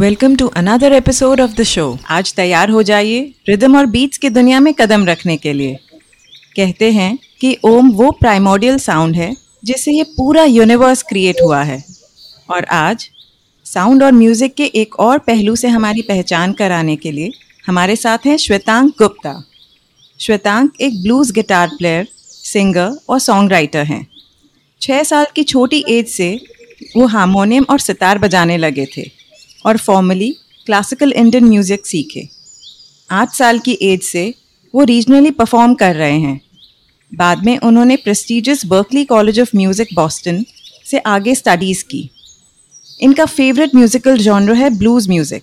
Welcome to another episode of the show आज तैयार हो जाइए रिदम और बीट्स की दुनिया में कदम रखने के लिए। कहते हैं कि ओम वो प्राइमोडियल साउंड है जिससे ये पूरा यूनिवर्स क्रिएट हुआ है। और आज साउंड और म्यूज़िक के एक और पहलू से हमारी पहचान कराने के लिए हमारे साथ हैं श्वेतांक गुप्ता। श्वेतांक एक ब्लूज गिटार प्लेयर सिंगर और सॉन्ग राइटर हैं। छः साल की छोटी एज से वो हारमोनियम और सितार बजाने लगे थे। और फॉर्मली क्लासिकल इंडियन म्यूज़िक सीखे। आठ साल की एज से वो रीजनली परफॉर्म कर रहे हैं। बाद में उन्होंने prestigious Berklee college of music Boston से आगे स्टडीज़ की। इनका फेवरेट म्यूज़िकल जॉनर है ब्लूज़ म्यूज़िक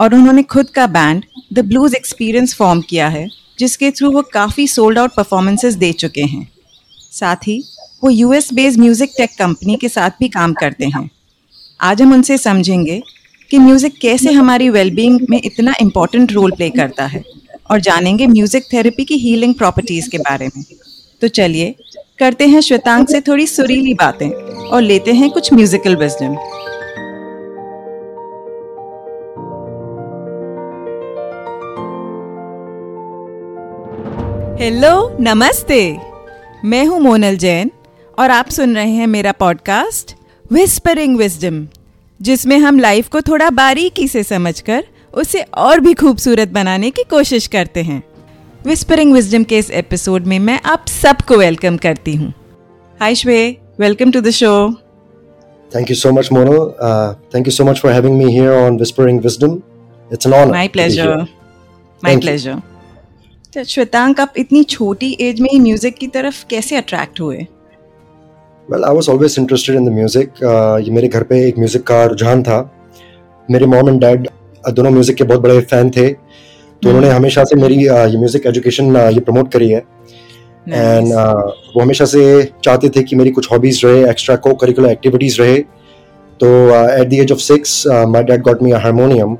और उन्होंने खुद का band the blues experience form किया है, जिसके थ्रू वो काफ़ी सोल्ड आउट परफॉर्मेंसेस दे चुके हैं। साथ ही वो US based music tech company के साथ भी काम करते हैं। आज हम उनसे समझेंगे कि म्यूज़िक कैसे हमारी वेलबींग में इतना इम्पोर्टेंट रोल प्ले करता है। और जानेंगे म्यूज़िक थेरेपी की हीलिंग प्रॉपर्टीज़ के बारे में। तो चलिए, करते हैं श्वेतांग से थोड़ी सुरीली बातें और लेते हैं कुछ म्यूजिकल विजडम हेलो नमस्ते। मैं हूँ मोनल जैन और आप सुन रहे हैं मेरा पॉडकास्ट विस्परिंग विजडम जिसमें हम लाइफ को थोड़ा बारीकी से समझकर उसे और भी खूबसूरत बनाने की कोशिश करते हैं विस्परिंग विजडम के इस एपिसोड में मैं आप सबको वेलकम करती हूँ hi Shwe welcome to the show Thank you so much, Mono. Uh, thank you so much for having me here on Whispering Wisdom. It's an honor. My pleasure. My pleasure. तो श्वेतांक आप इतनी छोटी as में ही music की तरफ़ कैसे attract हुए well I was always interested in the music ये मेरे घर पे एक म्यूज़िक का रुझान था। मेरे मॉम एंड डैड दोनों म्यूज़िक के बहुत बड़े फ़ैन थे। तो उन्होंने hmm. हमेशा से मेरी uh, ये म्यूज़िक एजुकेशन uh, ये प्रमोट करी है। And nice. uh, वो हमेशा से चाहते थे कि मेरी कुछ हॉबीज रहे एक्स्ट्रा को करिकुलर एक्टिविटीज़ रहे। तो at the age of six my dad got me harmonium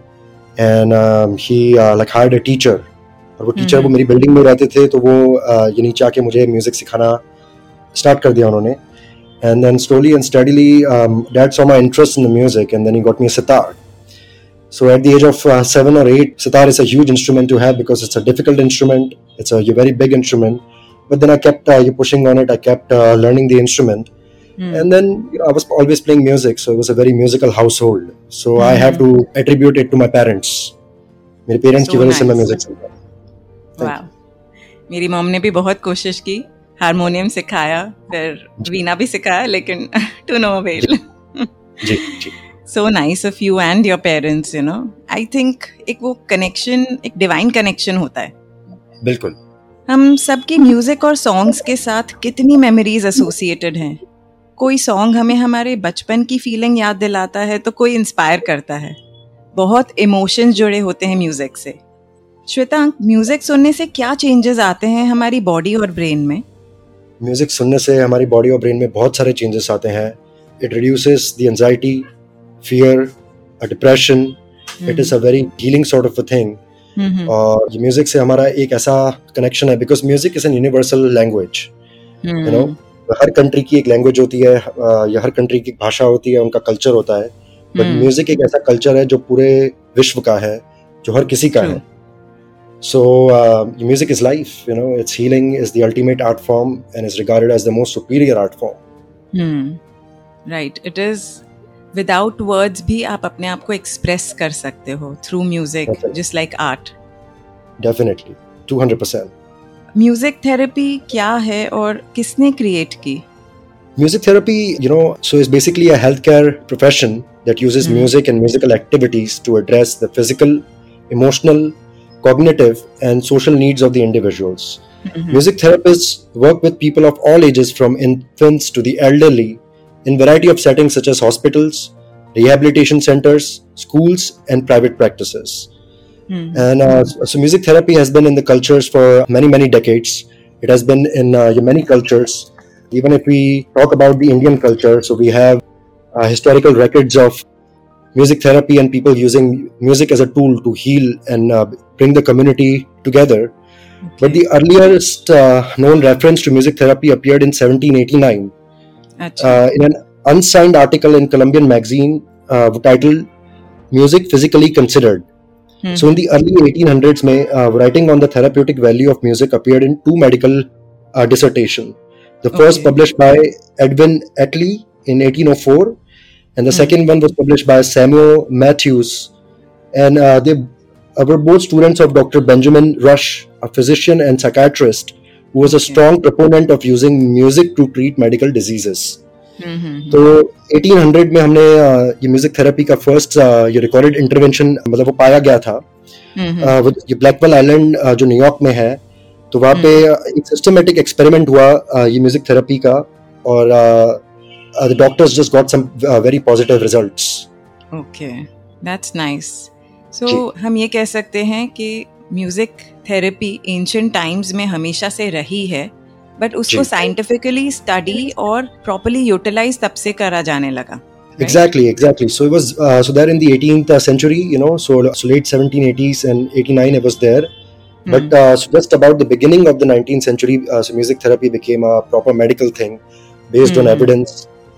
and he like hired a teacher और वो टीचर hmm. वो मेरी बिल्डिंग में रहते थे तो वो ये नीचे आके मुझे म्यूज़िक सिखाना स्टार्ट कर दिया उन्होंने। and then slowly and steadily um, dad saw my interest in the music and then he got me a sitar so at the age of uh, seven or eight sitar is a huge instrument to have because it's a difficult instrument it's a very big instrument but then i kept uh, pushing on it i kept uh, learning the instrument mm. and then you know, i was always playing music so it was a very musical household so mm. i have to attribute it to my parents मेरे parents की वजह से मैं music सीखा वाह मेरी mom ने भी बहुत कोशिश की हारमोनियम सिखाया फिर वीणा भी सिखाया लेकिन to no avail so nice of you and your parents you know I think एक वो कनेक्शन एक डिवाइन कनेक्शन होता है। बिल्कुल। हम सबकी म्यूज़िक और सॉन्ग्स के साथ कितनी मेमोरीज एसोसिएटेड हैं। कोई सॉन्ग हमें हमारे बचपन की फीलिंग याद दिलाता है तो कोई इंस्पायर करता है। बहुत इमोशंस जुड़े होते हैं म्यूज़िक से। श्वेतांक म्यूज़िक सुनने से क्या चेंजेस आते हैं हमारी बॉडी और ब्रेन में? म्यूज़िक सुनने से हमारी बॉडी और ब्रेन में बहुत सारे चेंजेस आते हैं। It reduces the anxiety fear depression it is a very healing sort of a thing और ये म्यूज़िक से हमारा एक ऐसा कनेक्शन है because music is an universal language you know her country की एक लैंग्वेज होती है या हर कंट्री की भाषा होती है उनका कल्चर होता है। But music hmm. एक ऐसा कल्चर है जो पूरे विश्व का है जो हर किसी का है। So uh, music is life. You know, its healing is the ultimate art form and is regarded as the most superior art form. Hmm. Right. It is. Without words भी आप अपने आप को express कर सकते हो through music, Definitely. just like art. Definitely, 200%. Music therapy क्या है और किसने create की? Music therapy, you know, so is basically a healthcare profession that uses hmm. music and musical activities to address the physical, emotional, cognitive, and social needs of the individuals. Mm-hmm. Music therapists work with people of all ages from infants to the elderly in variety of settings such as hospitals, rehabilitation centers, schools, and private practices. Mm-hmm. And uh, so, music therapy has been in the cultures for many, many decades. It has been in uh, many cultures. Even if we talk about the Indian culture, so we have uh, historical records of music therapy and people using music as a tool to heal and uh, bring the community together. Okay. But the earliest uh, known reference to music therapy appeared in 1789 uh, in an unsigned article in Columbian magazine uh, titled music physically considered. Hmm. So in the early 1800s, mein, uh, writing on the therapeutic value of music appeared in two medical uh, dissertation. The first Okay. published by Edwin Attlee in 1804, and the Hmm. second one was published by Samuel Matthews, and uh, they uh, were both students of Dr. Benjamin Rush, a physician and psychiatrist who was a Okay. strong proponent of using music to treat medical diseases. हम्म, हम्म, तो 1800 में हमने अ, ये music therapy का first ये recorded intervention मतलब वो पाया गया था हम्म, हम्म, अ, वो ये ब्लैकवेल आइलैंड अ, जो न्यूयॉर्क में है तो वहाँ पे एक सिस्टमेटिक एक्सपेरिमेंट हुआ अ, ये म्यूजिक थेरेपी का और The doctors just got some very positive results okay that's nice so हम ये कह सकते हैं कि म्यूजिक थेरेपी एंशियंट टाइम्स में हमेशा से रही है बट उसको जी। साइंटिफिकली स्टडी और प्रॉपरली यूटिलाइज तब से करा जाने लगा right? Exactly, exactly. So it was uh, so there in the 18th century, you know, so, so late 1780s and 89, it was there. Hmm. But uh, so just about the beginning of the 19th century, uh, so music therapy became a proper medical thing based on Mhm. evidence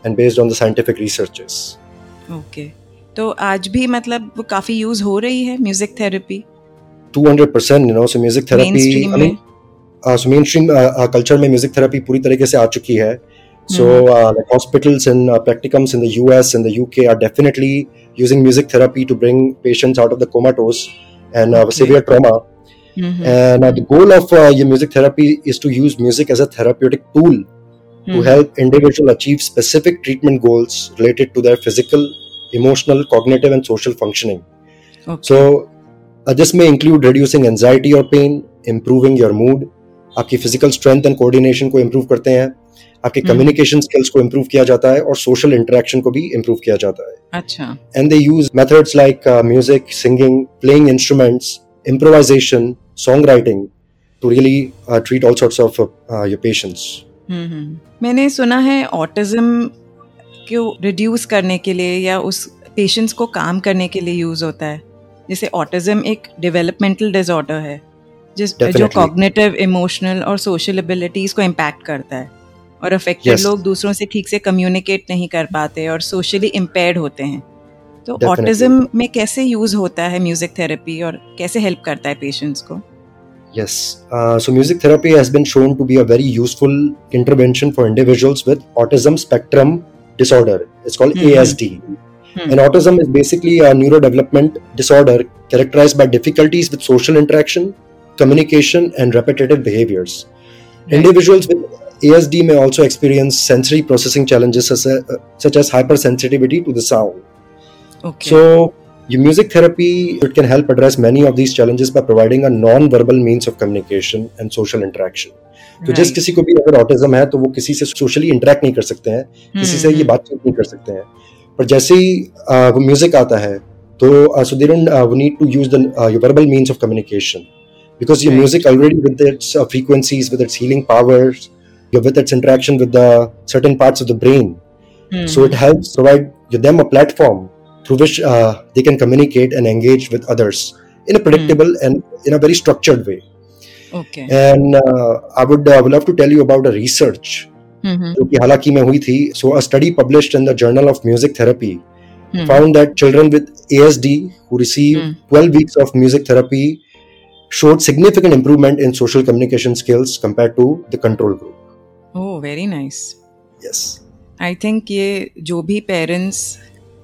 and based on the scientific researches okay तो आज भी मतलब वो काफ़ी use हो रही है music therapy 200 percent you know so music therapy mainstream culture में? म्यूज़िक थेरेपी पूरी तरीके से आ चुकी है. So like hospitals and practicums in the US and the UK are definitely using music therapy to bring patients out of the comatose and severe trauma and the goal of ये music therapy is to use music as a therapeutic tool to hmm, help individual achieve specific treatment goals related to their physical, emotional, cognitive, and social functioning. okay. So uh, this may include reducing anxiety or pain, improving your mood, आपकी physical strength and coordination को improve करते हैं आपके हम्म। communication skills को improve किया जाता है और social interaction को भी improve किया जाता है अच्छा and they use methods like uh, music, singing, playing instruments, improvisation, songwriting to really uh, treat all sorts of uh, uh, your patients. मैंने सुना है ऑटिज्म को रिड्यूस करने के लिए या उस पेशेंट्स को काम करने के लिए यूज़ होता है जैसे ऑटिज्म एक डेवलपमेंटल डिसऑर्डर है जिस जो. कॉग्निटिव इमोशनल और सोशल एबिलिटीज को इम्पैक्ट करता है और अफेक्टेड Yes. लोग दूसरों से ठीक से कम्युनिकेट नहीं कर पाते और सोशली इम्पेयर्ड होते हैं तो. ऑटिज्म में कैसे यूज़ होता है म्यूज़िक थेरेपी और कैसे हेल्प करता है पेशेंट्स को Yes. Uh, so music therapy has been shown to be a very useful intervention for individuals with autism spectrum disorder. It's called Mhm. ASD. Hmm. And autism is basically a neurodevelopment disorder characterized by difficulties with social interaction, communication, and repetitive behaviors. Right. Individuals with ASD may also experience sensory processing challenges such as, uh, such as hypersensitivity to the sound. Okay So, ये music therapy it can help address many of these challenges by providing a non verbal means of communication and social interaction तो जिस किसी को भी अगर autism है तो वो किसी से सोशली इंटरेक्ट नहीं कर सकते हैं hmm. किसी से ये हम्म, बातचीत नहीं कर सकते हैं। पर जैसे ही वो म्यूज़िक आता है तो सुधीर वो need to use the verbal means of communication because ये music already with its frequencies with its healing powers with its interaction with the certain parts of the brain so it helps provide them a platform through which uh, they can communicate and engage with others in a predictable and in a very structured way okay and uh, i would uh, would love to tell you about a research जो कि हालांकि में हुई थी so a study published in the journal of music therapy found that children with asd who received Hmm. 12 weeks of music therapy showed significant improvement in social communication skills compared to the control group oh very nice yes I think ये जो भी parents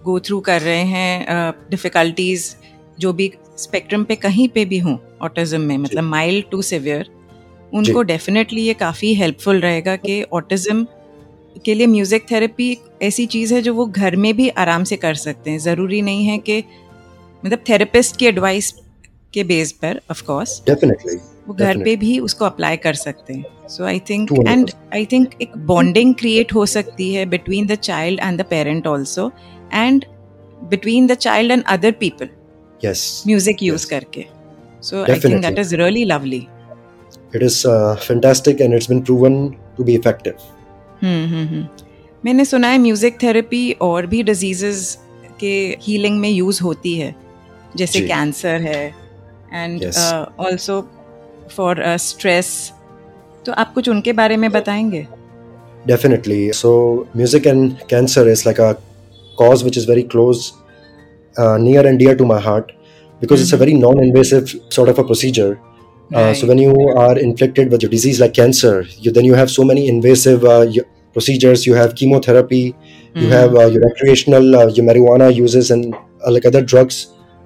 go through कर रहे हैं difficulties जो भी spectrum पे कहीं पे भी हों ऑटिज्म में मतलब माइल्ड टू सिवियर उनको डेफिनेटली ये काफ़ी हेल्पफुल रहेगा कि ऑटिज्म के लिए म्यूज़िक थेरेपी ऐसी चीज़ है जो वो घर में भी आराम से कर सकते हैं। ज़रूरी नहीं है कि मतलब थेरेपिस्ट की एडवाइस के बेस पर ऑफ़ कोर्स definitely वो घर पे भी उसको अप्लाई कर सकते हैं। So I think and I think एक बॉन्डिंग क्रिएट हो सकती है between the child and the parent also and between the child and other people yes. Music use. करके so I think that. Is really lovely it is uh, fantastic and it's been proven to be effective. हम्म हम्म हम्म। मैंने सुना है music therapy और भी diseases के हीलिंग में यूज़ होती है। जैसे कैंसर है एंड. ऑल्सो फॉर स्ट्रेस तो आप कुछ उनके बारे में बताएँगे? Definitely. So music and cancer is like a cause which is very close uh, near and dear to my heart because it's a very non-invasive sort of a procedure. Uh, so when you are inflicted with a disease like cancer, you, then you have so many invasive uh, procedures. You have chemotherapy, you Mm. have uh, your recreational uh, your marijuana uses and uh, like other drugs,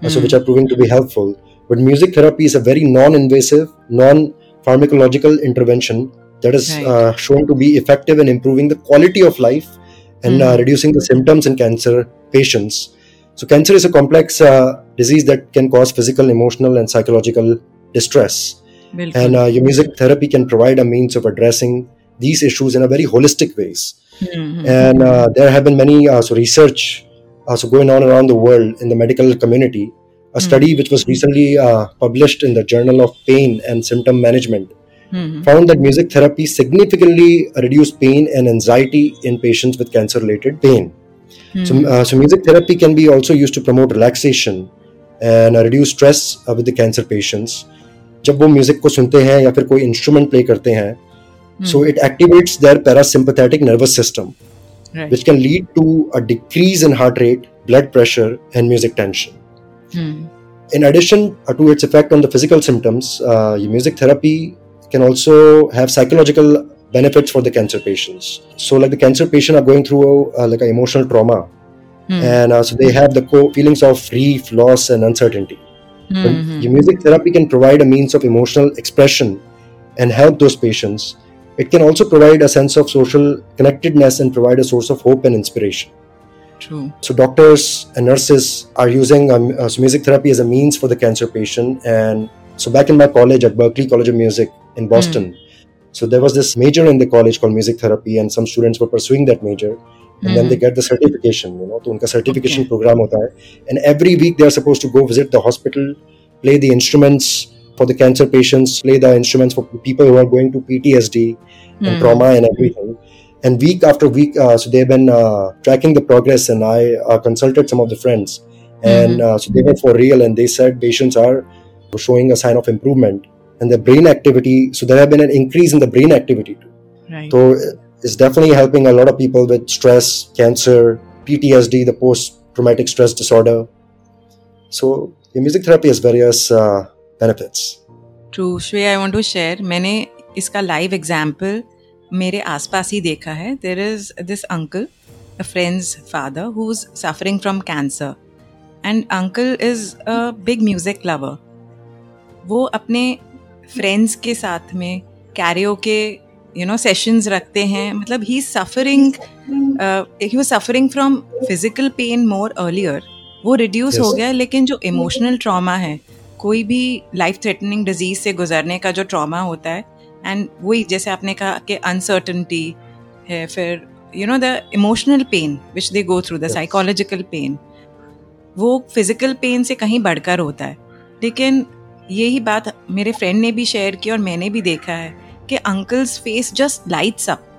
uh, so which are proving to be helpful. But music therapy is a very non-invasive, non-pharmacological intervention that is Right. uh, shown to be effective in improving the quality of life and mm. reducing the symptoms in cancer patients. So, cancer is a complex uh, disease that can cause physical, emotional, and psychological distress. And uh, your music therapy can provide a means of addressing these issues in a very holistic ways. Mm-hmm. And uh, there have been many uh, so research uh, so going on around the world in the medical community. A mm-hmm. study which was recently uh, published in the Journal of Pain and Symptom Management hmm, found that music therapy significantly reduced pain and anxiety in patients with cancer-related pain. So, hmm, uh, so music therapy can be also used to promote relaxation and uh, reduce stress uh, with the cancer patients. जब वो music को सुनते हैं या फिर कोई instrument play करते हैं हम्म, so it activates their parasympathetic nervous system right. which can lead to a decrease in heart rate blood pressure and music tension hmm, in addition uh, to its effect on the physical symptoms uh, your music therapy can also have psychological benefits for the cancer patients. So, like the cancer patient are going through uh, a, like an emotional trauma, mm. and uh, so they have the co- feelings of grief, loss, and uncertainty. Mm-hmm. Your hmm. music therapy can provide a means of emotional expression and help those patients. It can also provide a sense of social connectedness and provide a source of hope and inspiration. True. So doctors and nurses are using um, uh, so music therapy as a means for the cancer patient. And so back in my college at Berkeley College of Music, in Boston. Mm. So there was this major in the college called music therapy, and some students were pursuing that major. And mm. then they hmm. get the certification, you know, to certification okay. program hota hai. And every week they are supposed to go visit the hospital, play the instruments for the cancer patients, play the instruments for people who are going to PTSD mm. and hmm. trauma and everything. And week after week, uh, so they've been uh, tracking the progress, and I uh, consulted some of the friends. And mm-hmm. so they were for real, and they said patients are showing a sign of improvement and the brain activity. So there have been an increase in the brain activity too. right. So it's definitely helping a lot of people with stress, cancer, PTSD, the post-traumatic stress disorder. So the music therapy has various uh, benefits. True Shreya I want to share मैंने इसका live example मेरे आसपास ही देखा है there is this uncle a friend's father who is suffering from cancer and uncle is a big music lover वो अपने friends के साथ में कैरियो के यू नो सेशंस रखते हैं। मतलब he suffering he was suffering from physical pain more earlier वो रिड्यूस हो Yes. गया लेकिन जो इमोशनल ट्रॉमा है कोई भी लाइफ थ्रेटनिंग डिज़ीज़ से गुजरने का जो ट्रॉमा होता है एंड वही जैसे आपने कहा कि अनसर्टनटी है फिर you know the emotional pain which they go through the psychological pain वो फ़िज़िकल पेन से कहीं बढ़कर होता है। लेकिन यही बात मेरे फ्रेंड ने भी शेयर की और मैंने भी देखा है कि uncles face just lights up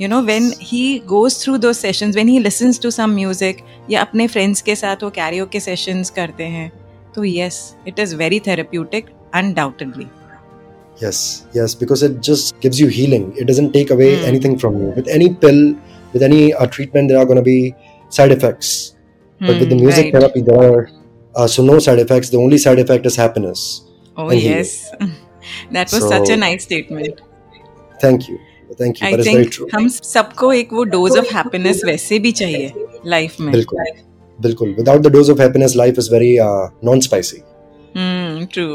you know when he goes through those sessions when he listens to some music या अपने फ्रेंड्स के साथ वो कैरियो के सेशंस करते हैं तो yes it is very therapeutic undoubtedly Yes, yes, because it just gives you healing. It doesn't take away Mm. anything from you. With any pill, with any uh, treatment, there are going to be side effects. Mm, But with the music right. therapy, there are uh, so no side effects. The only side effect is happiness. Oh and yes, that was so, such a nice statement. Thank you, thank you. I that is very think true. हम सबको एक वो dose of happiness वैसे भी चाहिए life में बिल्कुल, बिल्कुल. Without the dose of happiness, life is very uh, non-spicy. हम्म ट्रू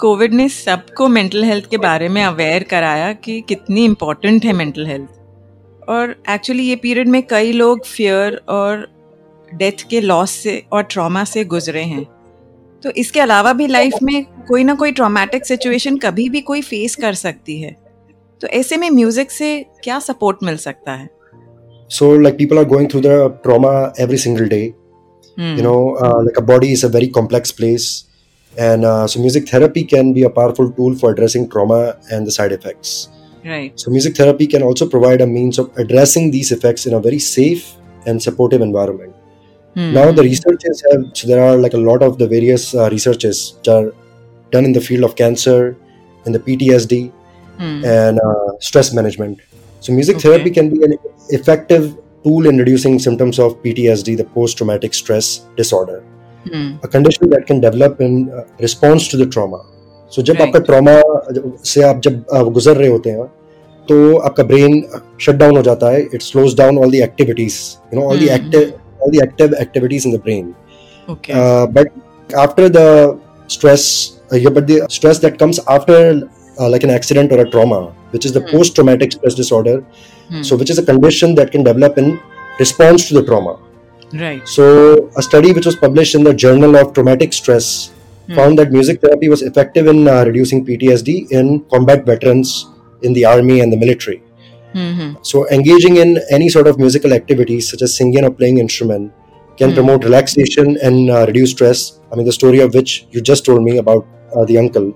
कोविड ने सबको मेंटल हेल्थ के बारे में अवेयर कराया कि कितनी इम्पोर्टेंट है मेंटल हेल्थ और एक्चुअली ये पीरियड में कई लोग फियर और डेथ के लॉस से और ट्रॉमा से गुजरे हैं। तो इसके अलावा भी लाइफ में कोई ना कोई ट्रॉमेटिक सिचुएशन कभी भी कोई फेस कर सकती है। तो ऐसे में म्यूज़िक से क्या सपोर्ट मिल सकता है? So like people are going through the trauma every single day you know like a body is a very complex place and so music therapy can be a powerful tool for addressing trauma and the side effects Right. So music therapy can also provide a means of addressing these effects in a very safe and supportive environment. Hmm, Now, the researchers have, so there are like a lot of the various uh, researches which are done in the field of cancer, in the PTSD, hmm, and uh, stress management. So, music Okay. therapy can be an effective tool in reducing symptoms of PTSD, the post-traumatic stress disorder, Hmm. a condition that can develop in uh, response to the trauma. So जब Right. आपका trauma से आप जब uh, गुजर रहे होते हैं तो आपका ब्रेन शट डाउन हो जाता है it slows down all the activities you know all the Hmm. Active all the active activities in the brain Okay. uh, but after the stress uh, yeah, but the stress that comes after uh, like an accident or a trauma which is the Hmm. post traumatic stress disorder Hmm. so which is a condition that can develop in response to the trauma right. so a study which was published in the journal of traumatic stress Hmm. found that music therapy was effective in uh, reducing ptsd in combat veterans in the army and the military Hmm. Hmm. so engaging in any sort of musical activities such as singing or playing instrument can Hmm. promote relaxation and uh, reduce stress. I mean, the story of which you just told me about uh, the uncle,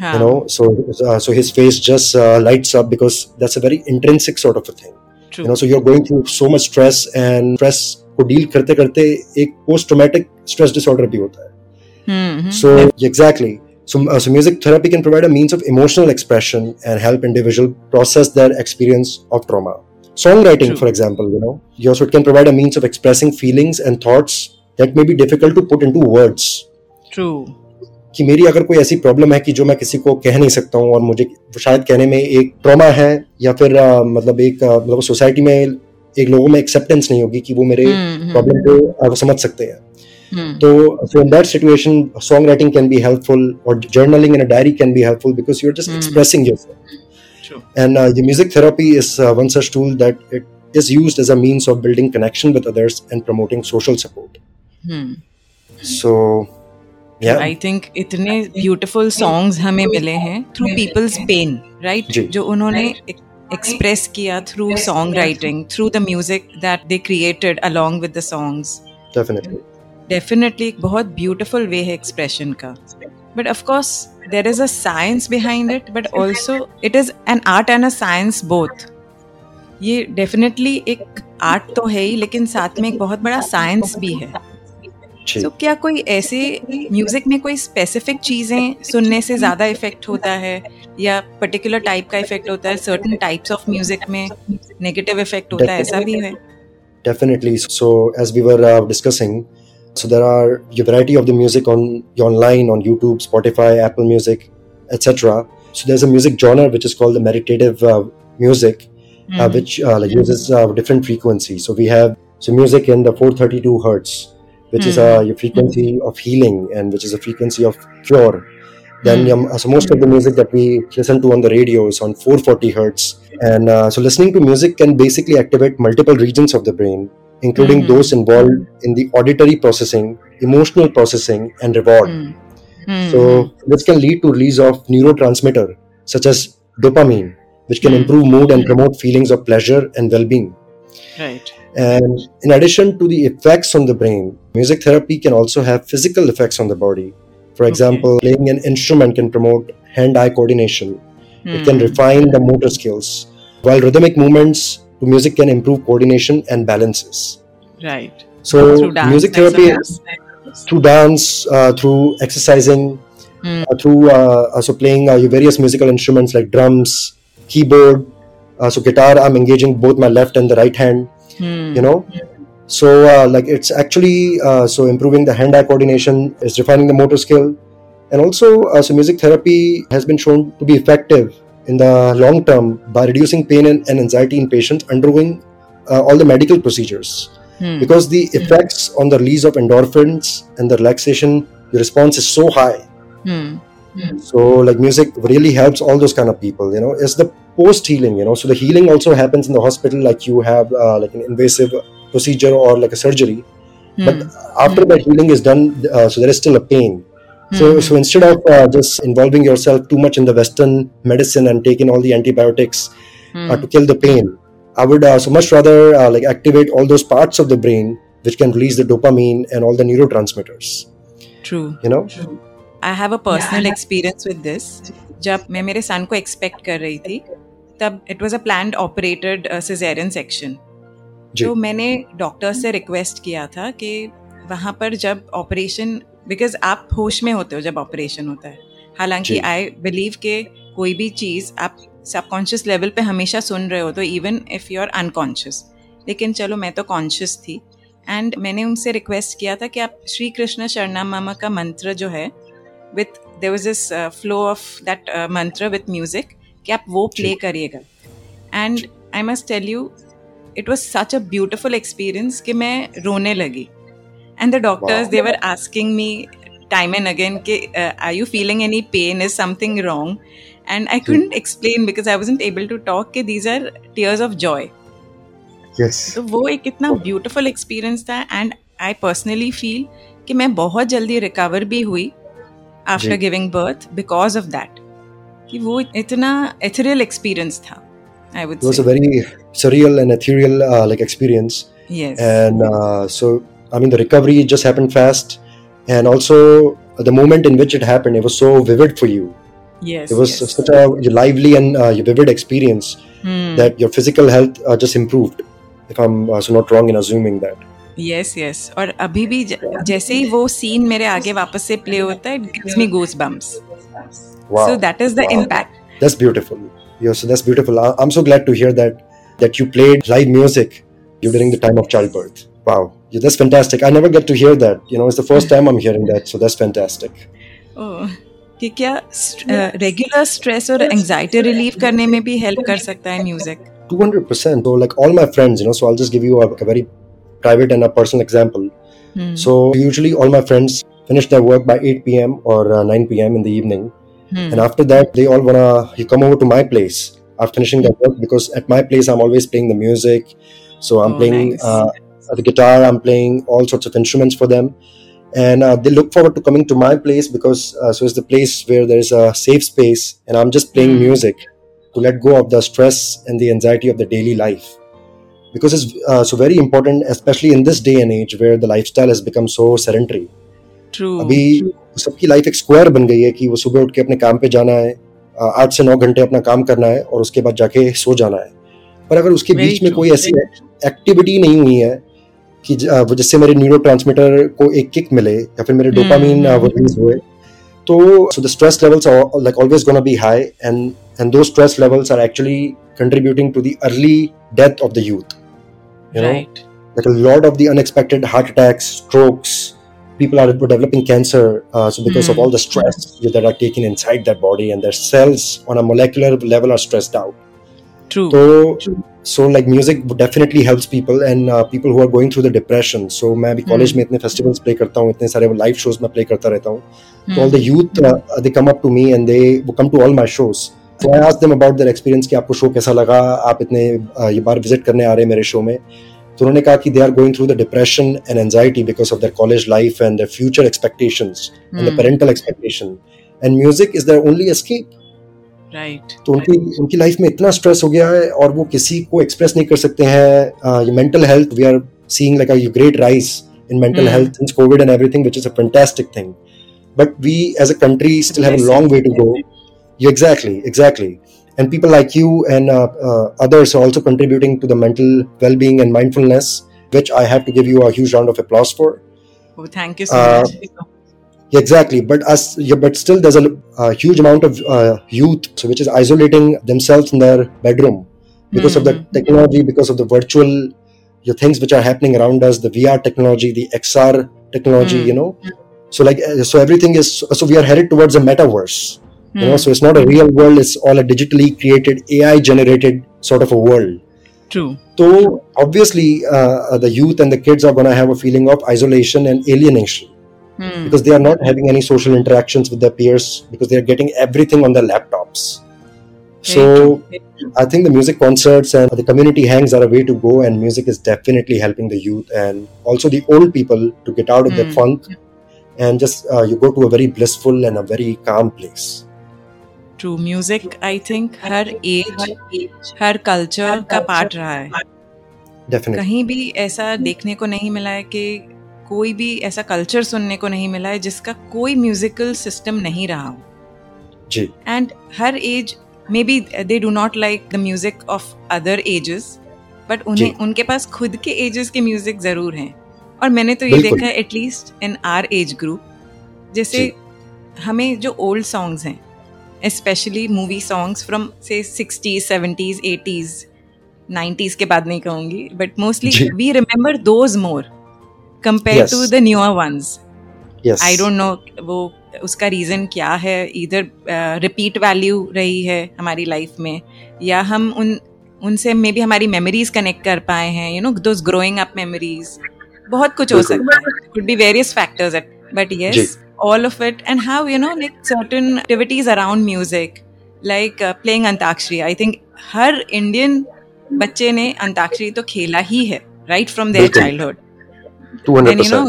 हाँ. you know, so uh, so his face just uh, lights up because that's a very intrinsic sort of a thing. True. You know, so you're going through so much stress and stress को deal करते करते एक post traumatic stress disorder भी होता है. Hmm. Hmm. So uh, so music therapy can provide a means of emotional expression and help individual process their experience of trauma. Songwriting, True. for example, you know, you also it can provide a means of expressing feelings and thoughts that may be difficult to put into words. True. कि मेरी अगर कोई ऐसी problem है कि जो मैं किसी को कह नहीं सकता हूँ और मुझे शायद कहने में एक ट्रॉमा है या फिर अ, मतलब एक अ, मतलब सोसाइटी में एक लोगों में एक्सेप्टेंस नहीं होगी कि वो मेरे Hmm. Hmm. प्रॉब्लम को अ, समझ सकते हैं Hmm. So, so in that situation, songwriting can be helpful, or journaling in a diary can be helpful because you're just Hmm. expressing yourself. True. And uh, the music therapy is uh, one such tool that it is used as a means of building connection with others and promoting social support. Hmm. So, yeah, I think इतने beautiful songs हमें मिले हैं through people's pain right जी। जो उन्होंने express किया through song writing through the music that they created along with the songs definitely. Definitely एक बहुत ब्यूटिफुल वे है एक्सप्रेशन का. But of course there is a science behind it but also it is an art and a science both ये definitely एक art तो है ही लेकिन साथ में एक बहुत बड़ा साइंस भी है. तो क्या कोई ऐसे म्यूज़िक में कोई स्पेसिफिक चीज़ें सुनने से ज़्यादा इफ़ेक्ट होता है? या पर्टिकुलर टाइप का इफ़ेक्ट होता है? सर्टेन टाइप्स ऑफ़ म्यूज़िक में नेगेटिव इफ़ेक्ट होता है? ऐसा भी है? Definitely. So, as we were uh, discussing, so there are a variety of the music on online on YouTube, Spotify, Apple Music, etc. So there's a music genre which is called the meditative uh, music, uh, Hmm. which uh, like uses uh, different frequencies. So we have so music in the 432 hertz, which is uh, your frequency of healing and which is a frequency of cure. Then Hmm. um, so most of the music that we listen to on the radio is on 440 hertz, and uh, so listening to music can basically activate multiple regions of the brain, including Mhm. those involved in the auditory processing, emotional processing, and reward. Hmm. Hmm. So this can lead to release of neurotransmitter such as dopamine, which can Hmm. improve mood and promote feelings of pleasure and well-being. right And in addition to the effects on the brain, music therapy can also have physical effects on the body. For Okay. example, playing an instrument can promote hand-eye coordination. It can Hmm. refine the motor skills, while rhythmic movements to music can improve coordination and balances. right So, dance music therapy a- through dance, uh, through exercising, Hmm. uh, through uh, also playing uh, your various musical instruments like drums, keyboard. Uh, so guitar, I'm engaging both my left and the right hand. Hmm. You know, so uh, like it's actually uh, so improving the hand-eye coordination, is refining the motor skill, and also uh, so music therapy has been shown to be effective in the long term by reducing pain and, and anxiety in patients undergoing uh, all the medical procedures. Hmm. because the effects on the release of endorphins and the relaxation the response is so high. Hmm. so like music really helps all those kind of people you know. It's the post healing you know. So the healing also happens in the hospital like you have uh, like an invasive procedure or like a surgery. But Hmm. after the healing is done uh, so there is still a pain so Hmm. so instead of uh, just involving yourself too much in the western medicine and taking all the antibiotics Hmm. uh, to kill the pain i would uh, so much rather uh, like activate all those parts of the brain which can release the dopamine and all the neurotransmitters True. you know I have a personal experience with this जब मैं मेरे सन को expect कर रही थी तब it was a planned operated caesarean section जी। तो मैंने डॉक्टर से रिक्वेस्ट किया था कि वहाँ पर जब ऑपरेशन बिकॉज़ आप होश में होते हो जब ऑपरेशन होता है। हालाँकि आई बिलीव के कोई भी चीज़ आप सबकॉन्शियस लेवल पे हमेशा सुन रहे हो तो even if you are unconscious लेकिन चलो मैं तो कॉन्शियस थी। एंड मैंने उनसे रिक्वेस्ट किया था कि आप श्री कृष्ण शरणा मामा का मंत्र जो है with there was this flow of that मंत्र विथ म्यूज़िक कि आप वो प्ले करिएगा। And I must tell you it was such a beautiful experience कि मैं रोने लगी। And the doctors they were asking me time and again uh, are you feeling any pain is something wrong and i couldn't explain because i wasn't able to talk कि these are tears of joy yes तो वो एक इतना beautiful experience था and I personally feel कि मैं बहुत जल्दी रिकवर भी हुई after giving birth because of that कि वो इतना एथरियल एक्सपीरियंस था I would it was say. a very surreal and ethereal uh, like experience yes and uh, so i mean the recovery just happened fast and also the moment in which it happened it was so vivid for you yes it was yes. such a lively and uh, vivid experience Hmm. that your physical health uh, just improved if i'm uh, so not wrong in assuming that yes yes और अभी भी ज- जैसे ही वो scene मेरे आगे वापस से प्ले होता है it gives me goose bumps wow so that is the Wow. Impact that's beautiful yeah so that's beautiful I- i'm so glad to hear that that you played live music during the time of childbirth wow yeah, that's fantastic i never get to hear that you know it's the first time i'm hearing that so that's fantastic कि क्या regular stress और anxiety relieve करने में भी help कर सकता है music 200% so like all my friends you know so i'll just give you a, a very private and a personal example Hmm. so usually all my friends finish their work by 8 p.m or uh, 9 p.m in the evening Hmm. and after that they all wanna you come over to my place after finishing their work because at my place i'm always playing the music so i'm Oh, playing nice. uh, the guitar i'm playing all sorts of instruments for them and uh, they look forward to coming to my place because uh, so it's the place where there is a safe space and i'm just playing Hmm. music to let go of the stress and the anxiety of the daily life because it's uh, so very important especially in this day and age where the lifestyle has become so sedentary true अभी सबकी life एक square बन गई है कि वो सुबह उठ के अपने काम पे जाना है आ, आठ से नौ घंटे अपना काम करना है और उसके बाद जाके सो जाना है पर अगर उसके Very बीच में true. कोई ऐसी एक्टिविटी नहीं हुई है कि जिससे मेरे न्यूरो को एक किक मिले या फिर मेरे डोपामीन हम्म। रिलीज़ हुए तो so the stress levels like always gonna be high and and though stress levels are actually contributing to the early death of the youth you like a lot of the unexpected heart attacks strokes people are developing cancer so because of all the stress that are taking inside that body and their cells on a molecular level are stressed out true So, so like music definitely helps people and uh, people who are going through the depression. So मैं अभी college में इतने festivals play करता हूँ इतने सारे live shows में play करता रहता हूँ। तो all the youth uh, they come up to me and they come to all my shows. So I ask them about their experience कि आपको शो कैसा लगा? आप इतने uh, ये बार विज़िट करने आ रहे हैं मेरे शो में। तो उन्होंने कहा कि they are going through the depression and anxiety because of their college life and their future expectations and the parental expectation and music is their only escape right तो उनकी उनकी लाइफ में इतना स्ट्रेस हो गया है और वो किसी को एक्सप्रेस नहीं कर सकते हैं। ये mental health we are seeing like a great rise in mental health since Covid and everything which is a fantastic thing but we as a country still have a long way to go you exactly exactly and people like you and others are also contributing to the mental wellbeing and mindfulness which I have to give you a huge round of applause for oh thank you so much exactly. But us, yeah, but still, there's a, a huge amount of uh, youth, so which is isolating themselves in their bedroom because of the Mhm. technology, because of the virtual, your things which are happening around us, the VR technology, the XR technology. Mm. You know, so like, uh, so everything is so we are headed towards a metaverse. you know Hmm. so it's not a real world it's all a digitally created ai generated sort of a world true so obviously uh, the youth and the kids are going to have a feeling of isolation and alienation because they are not having any social interactions with their peers because they are getting everything on their laptops so i think the music concerts and the community hangs are a way to go and music is definitely helping the youth and also the old people to get out of their Hmm. funk and just uh, you go to a very blissful and a very calm place true music I think her as her culture का part रहा है definitely कहीं भी ऐसा देखने को नहीं मिला है कि कोई भी ऐसा कल्चर सुनने को नहीं मिला है जिसका कोई म्यूजिकल सिस्टम नहीं रहा हो। जी। And her age maybe they do not like the music of other ages but उन्हें उनके पास खुद के एजेस के म्यूज़िक ज़रूर हैं। और मैंने तो ये देखा है at least in our age group जैसे हमें जो ओल्ड सॉन्ग्स हैं स्पेशली मूवी सॉन्ग्स फ्रॉम से सिक्सटीज सेवेंटीज एटीज नाइन्टीज के बाद नहीं कहूँगी but mostly we remember those more compare to the newer ones I don't know वो उसका रीज़न क्या है? इधर रिपीट वैल्यू रही है हमारी लाइफ में। या हम उन उनसे मे बी हमारी मेमोरीज कनेक्ट कर पाए हैं you know those growing up memories बहुत कुछ हो सकता है। Could be various factors but yes all of it and how you know like certain activities around music like uh, playing antakshari i think हर Indian बच्चे ने अंताक्षरी तो खेला ही है right from their childhood and you know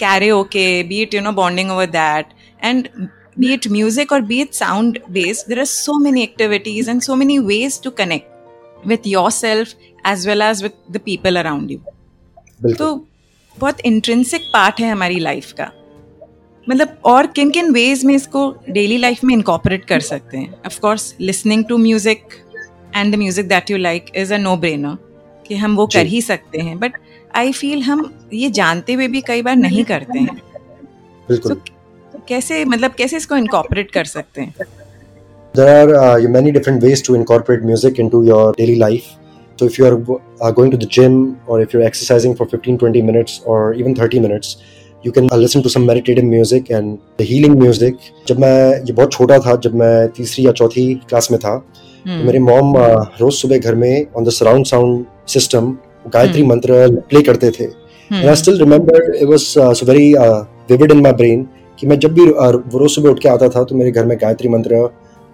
karaoke be it you know bonding over that and be it music or be it sound based there are so many activities and so many ways to connect with yourself as well as with the people around you तो बहुत intrinsic part है हमारी life का मतलब और किन किन veg में इसको डेली लाइफ में इनकॉपरेट कर सकते हैं of course listening to music and the music that you like is a no brainer कि हम वो कर ही सकते हैं बट आई फील हम ये जानते हुए भी कई बार नहीं करते हैं बिल्कुल so, कैसे मतलब कैसे इसको इनकॉर्पोरेट कर सकते हैं there are uh, many different ways to incorporate music into your daily life so if you are uh, going to the gym or if you're exercising for 15 20 minutes or even 30 minutes you can uh, listen to some meditative music and the healing music जब मैं ये बहुत छोटा था जब मैं तीसरी या चौथी क्लास में था hmm. तो मेरी मॉम uh, रोज सुबह घर में on the surround sound system Gayatri hmm. मंत्र प्ले करते थे। हम्म। कि मैं जब भी रोज सुबह उठ के आता था तो मेरे घर में गायत्री मंत्र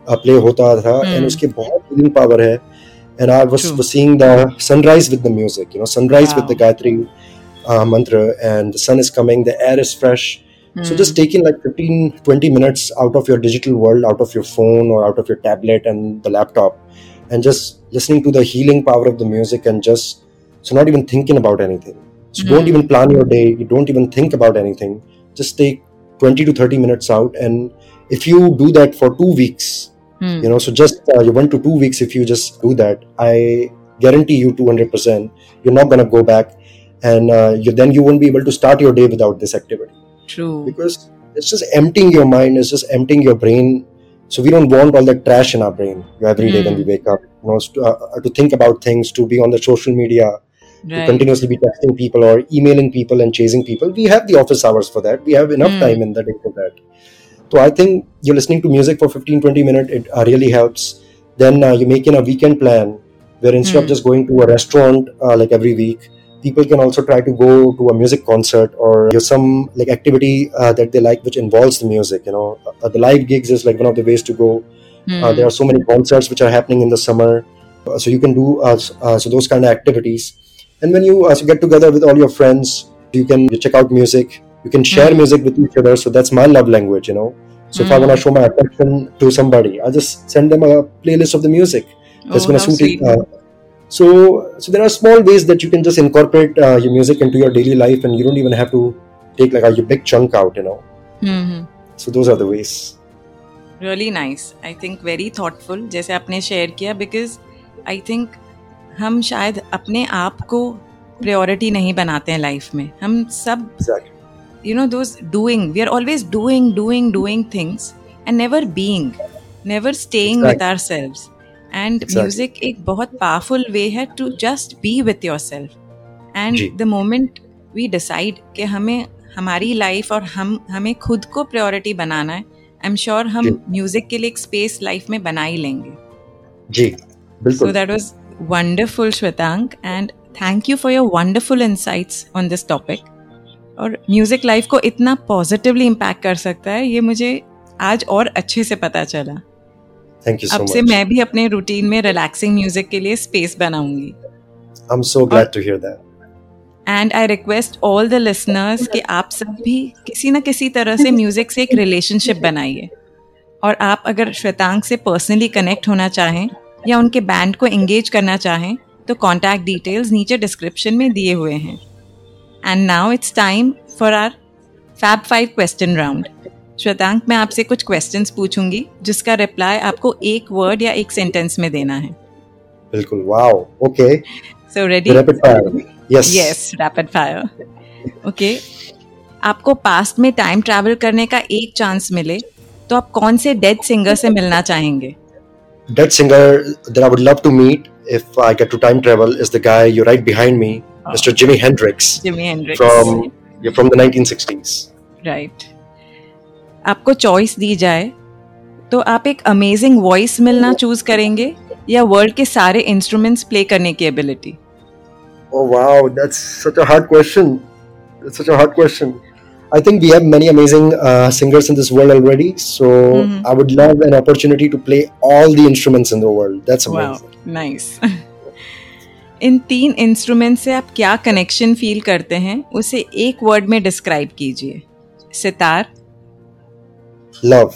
प्ले होता था हम्म। एंड उसके बहुत पावर है। And I was seeing the sunrise with music you know sunrise with Gayatri मंत्र and sun is coming the air is fresh so just taking like 15 20 minutes out of your digital world out of your phone और out of your tablet and the laptop and just listening to the healing power of the music and just so not even thinking about anything. So mm don't even plan your day. You don't even think about anything. Just take 20 to 30 minutes out. And if you do that for two weeks, mm. you know, so just uh, you one to two weeks, if you just do that, I guarantee you 200%, you're not going to go back. And uh, you, then you won't be able to start your day without this activity. True. Because it's just emptying your mind, it's just emptying your brain. So we don't want all that trash in our brain every day mm. when we wake up. You know, to, uh, to think about things, to be on the social media, right. to continuously be texting people or emailing people and chasing people. We have the office hours for that. We have enough mm. time in the day for that. So I think you're listening to music for 15, 20 minutes. It uh, really helps. Then uh, you're making a weekend plan where instead mm. of hmm. just going to a restaurant uh, like every week, people can also try to go to a music concert or some like activity uh, that they like which involves the music. You know, uh, the live gigs is like one of the ways to go. Mm. there are so many concerts which are happening in the summer, so you can do so those kind of activities and when you, uh, get together with all your friends, you can you check out music. You can share mm. music with each other. So that's my love language, you know. So mm. if I want to hmm. show my affection to somebody, I just send them a playlist of the music that's oh, going to suit it. Uh, so, so there are small ways that you can just incorporate uh, your music into your daily life, and you don't even have to take like a big chunk out, you know. Mm-hmm. So those are the ways. Really nice. I think very thoughtful. जैसे आपने share किया because I think हम शायद अपने आप को priority नहीं बनाते हैं लाइफ में। हम सब you know those doing we are always doing doing doing things and never being never staying with ourselves and music एक बहुत पावरफुल वे है to just be with yourself and the moment we decide कि हमें हमारी life और हम हमें खुद को प्रायोरिटी बनाना है आई एम श्योर हम म्यूज़िक के लिए एक स्पेस लाइफ में बना ही लेंगे। जी बिल्कुल। So that was wonderful, Shwetank, and thank you for your wonderful insights on this topic और म्यूज़िक लाइफ को इतना पॉजिटिवली इम्पैक्ट कर सकता है ये मुझे आज और अच्छे से पता चला। थैंक यू अब से मैं भी अपने रूटीन में रिलैक्सिंग म्यूज़िक के लिए स्पेस बनाऊँगी। I am so glad to hear that and I request all the listeners कि आप सब भी किसी ना किसी तरह से म्यूज़िक से एक रिलेशनशिप बनाइए। और आप अगर श्वेतांग से पर्सनली कनेक्ट होना चाहें या उनके बैंड को एंगेज करना चाहें तो कॉन्टैक्ट डिटेल्स नीचे डिस्क्रिप्शन में दिए हुए हैं। And now it's time for our fab five question round Shwetank मैं आपसे कुछ क्वेश्चंस पूछूँगी जिसका रिप्लाई आपको एक वर्ड या एक सेंटेंस में देना है। बिल्कुल wow okay so ready rapid fire yes yes rapid fire okay आपको पास्ट में टाइम ट्रैवल करने का एक चांस मिले तो आप कौन से डेड सिंगर से मिलना चाहेंगे? Dead singer that I would love to meet if I get to time travel, is the guy you're right behind me, Oh. Mr. Jimi Hendrix Jimi Hendrix from you're from the 1960s. Right आपको choice दी जाए तो आप एक amazing voice मिलना choose करेंगे या world के सारे इंस्ट्रूमेंट्स प्ले करने की ability Oh wow, that's such a hard question. That's such a hard question. I think we have many amazing uh, singers in this world already. So Mhm. I would love an opportunity to play all the instruments in the world. That's amazing. Nice इन तीन instrument से आप क्या connection feel करते हैं उसे एक word में describe कीजिए sitar Love,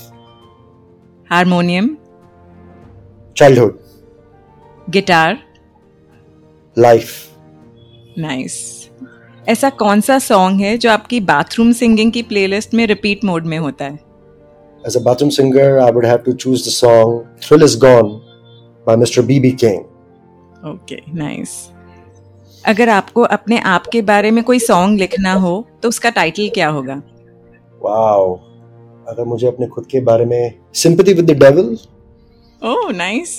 harmonium childhood, guitar life. Nice ऐसा कौन सा सॉन्ग है जो आपकी बाथरूम सिंगिंग की प्लेलिस्ट में रिपीट मोड में होता है As a bathroom singer, I would have to choose the song "Thrill Is Gone" by Mr. B.B. King. Okay nice अगर आपको अपने आप के बारे में कोई सॉन्ग लिखना हो तो उसका टाइटल क्या होगा Wow. अगर मुझे अपने खुद के बारे में sympathy with the devil, oh nice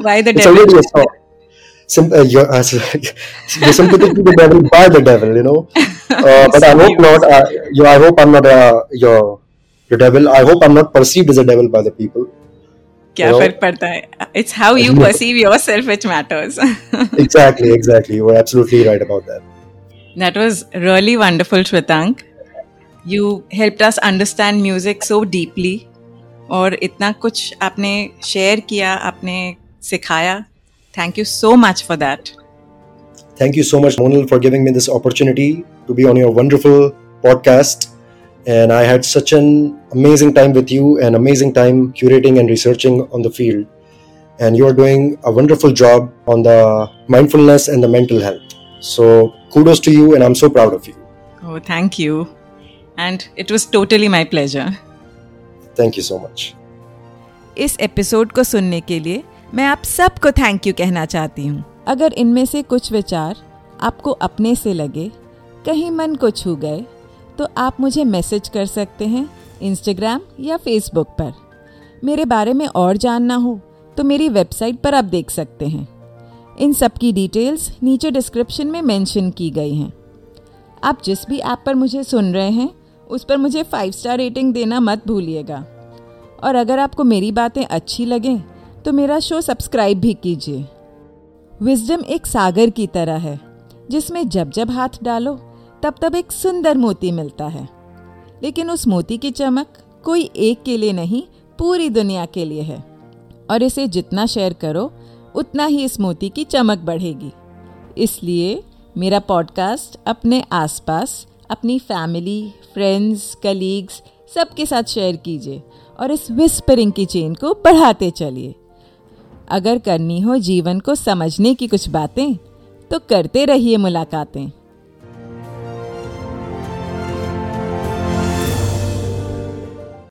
why the it's already devil a song. Sim- uh, you're, uh, you're sympathetic to the devil by the devil, you know. Uh, but I hope not. Uh, you, I hope I'm not uh, your your devil. I hope I'm not perceived as a devil by the people. क्या फ़र्क पड़ता है it's how you perceive yourself which matters Exactly, exactly. You were absolutely right about that. That was really wonderful, Shwetank. You helped us understand music so deeply. और इतना कुछ आपने share किया आपने सिखाया Thank you so much for that Thank you so much, Monal, for giving me this opportunity to be on your wonderful podcast. And I had such an amazing time with you and amazing time curating and researching on the field. And you are doing a wonderful job on the mindfulness and the mental health. So kudos to you, and I'm so proud of you. Oh, thank you. And it was totally my pleasure. Thank you so much. इस episode को सुनने के लिए मैं आप सबको thank you कहना चाहती हूँ। अगर इनमें से कुछ विचार आपको अपने से लगे, कहीं मन को छू गए तो आप मुझे मैसेज कर सकते हैं इंस्टाग्राम या फेसबुक पर। मेरे बारे में और जानना हो तो मेरी वेबसाइट पर आप देख सकते हैं। इन सब की डिटेल्स नीचे डिस्क्रिप्शन में मेंशन की गई हैं। आप जिस भी ऐप पर मुझे सुन रहे हैं, उस पर मुझे फाइव स्टार रेटिंग देना मत भूलिएगा। और अगर आपको मेरी बातें अच्छी लगें तो मेरा शो सब्सक्राइब भी कीजिए। विजडम एक सागर की तरह है, जिसमें जब जब हाथ डालो, तब तब एक सुंदर मोती मिलता है। लेकिन उस मोती की चमक कोई एक के लिए नहीं, पूरी दुनिया के लिए है। और इसे जितना शेयर करो, उतना ही इस मोती की चमक बढ़ेगी। इसलिए मेरा पॉडकास्ट अपने आसपास, अपनी फैमिली फ्रेंड्स कलीग्स सबके साथ शेयर कीजिए और इस विस्परिंग की चेन को बढ़ाते चलिए। अगर करनी हो जीवन को समझने की कुछ बातें तो करते रहिए मुलाकातें।